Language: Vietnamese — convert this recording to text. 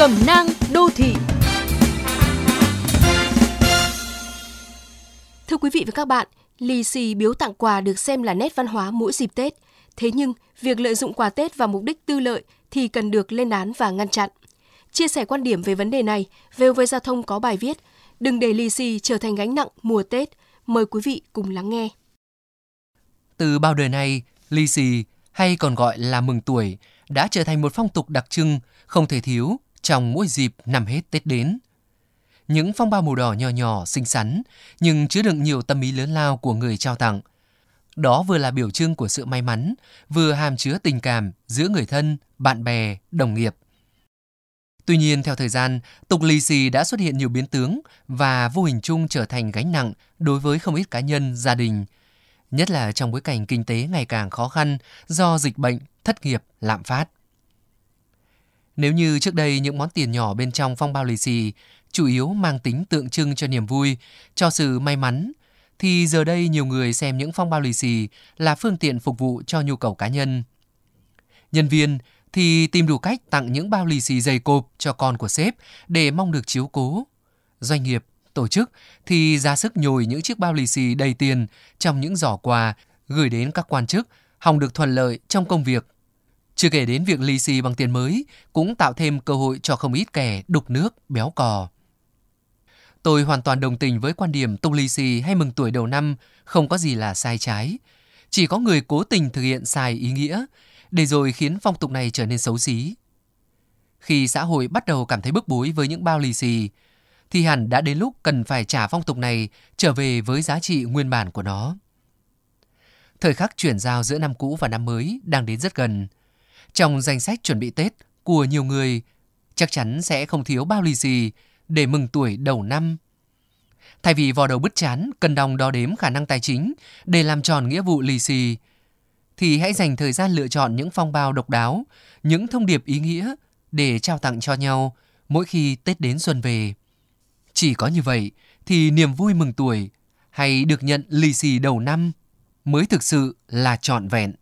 Cẩm nang đô thị Thưa quý vị và các bạn, lì xì biếu tặng quà được xem là nét văn hóa mỗi dịp Tết. Thế nhưng, việc lợi dụng quà Tết vào mục đích tư lợi thì cần được lên án và ngăn chặn. Chia sẻ quan điểm về vấn đề này, VOV Giao thông có bài viết Đừng để lì xì trở thành gánh nặng mùa Tết. Mời quý vị cùng lắng nghe. Từ bao đời nay, lì xì hay còn gọi là mừng tuổi đã trở thành một phong tục đặc trưng không thể thiếu trong mỗi dịp năm hết Tết đến. Những phong bao màu đỏ nhỏ nhỏ, xinh xắn, nhưng chứa đựng nhiều tâm ý lớn lao của người trao tặng. Đó vừa là biểu trưng của sự may mắn, vừa hàm chứa tình cảm giữa người thân, bạn bè, đồng nghiệp. Tuy nhiên, theo thời gian, tục lì xì đã xuất hiện nhiều biến tướng và vô hình chung trở thành gánh nặng đối với không ít cá nhân, gia đình, nhất là trong bối cảnh kinh tế ngày càng khó khăn do dịch bệnh, thất nghiệp, lạm phát. Nếu như trước đây những món tiền nhỏ bên trong phong bao lì xì chủ yếu mang tính tượng trưng cho niềm vui, cho sự may mắn, thì giờ đây nhiều người xem những phong bao lì xì là phương tiện phục vụ cho nhu cầu cá nhân. Nhân viên thì tìm đủ cách tặng những bao lì xì dày cộp cho con của sếp để mong được chiếu cố. Doanh nghiệp, tổ chức thì ra sức nhồi những chiếc bao lì xì đầy tiền trong những giỏ quà gửi đến các quan chức, hòng được thuận lợi trong công việc chưa kể đến việc lì xì bằng tiền mới cũng tạo thêm cơ hội cho không ít kẻ đục nước, béo cò. Tôi hoàn toàn đồng tình với quan điểm tung lì xì hay mừng tuổi đầu năm không có gì là sai trái. Chỉ có người cố tình thực hiện sai ý nghĩa, để rồi khiến phong tục này trở nên xấu xí. Khi xã hội bắt đầu cảm thấy bức bối với những bao lì xì, thì hẳn đã đến lúc cần phải trả phong tục này trở về với giá trị nguyên bản của nó. Thời khắc chuyển giao giữa năm cũ và năm mới đang đến rất gần – trong danh sách chuẩn bị Tết của nhiều người, chắc chắn sẽ không thiếu bao lì xì để mừng tuổi đầu năm. Thay vì vò đầu bứt chán, cần đong đo đếm khả năng tài chính để làm tròn nghĩa vụ lì xì, thì hãy dành thời gian lựa chọn những phong bao độc đáo, những thông điệp ý nghĩa để trao tặng cho nhau mỗi khi Tết đến xuân về. Chỉ có như vậy thì niềm vui mừng tuổi hay được nhận lì xì đầu năm mới thực sự là trọn vẹn.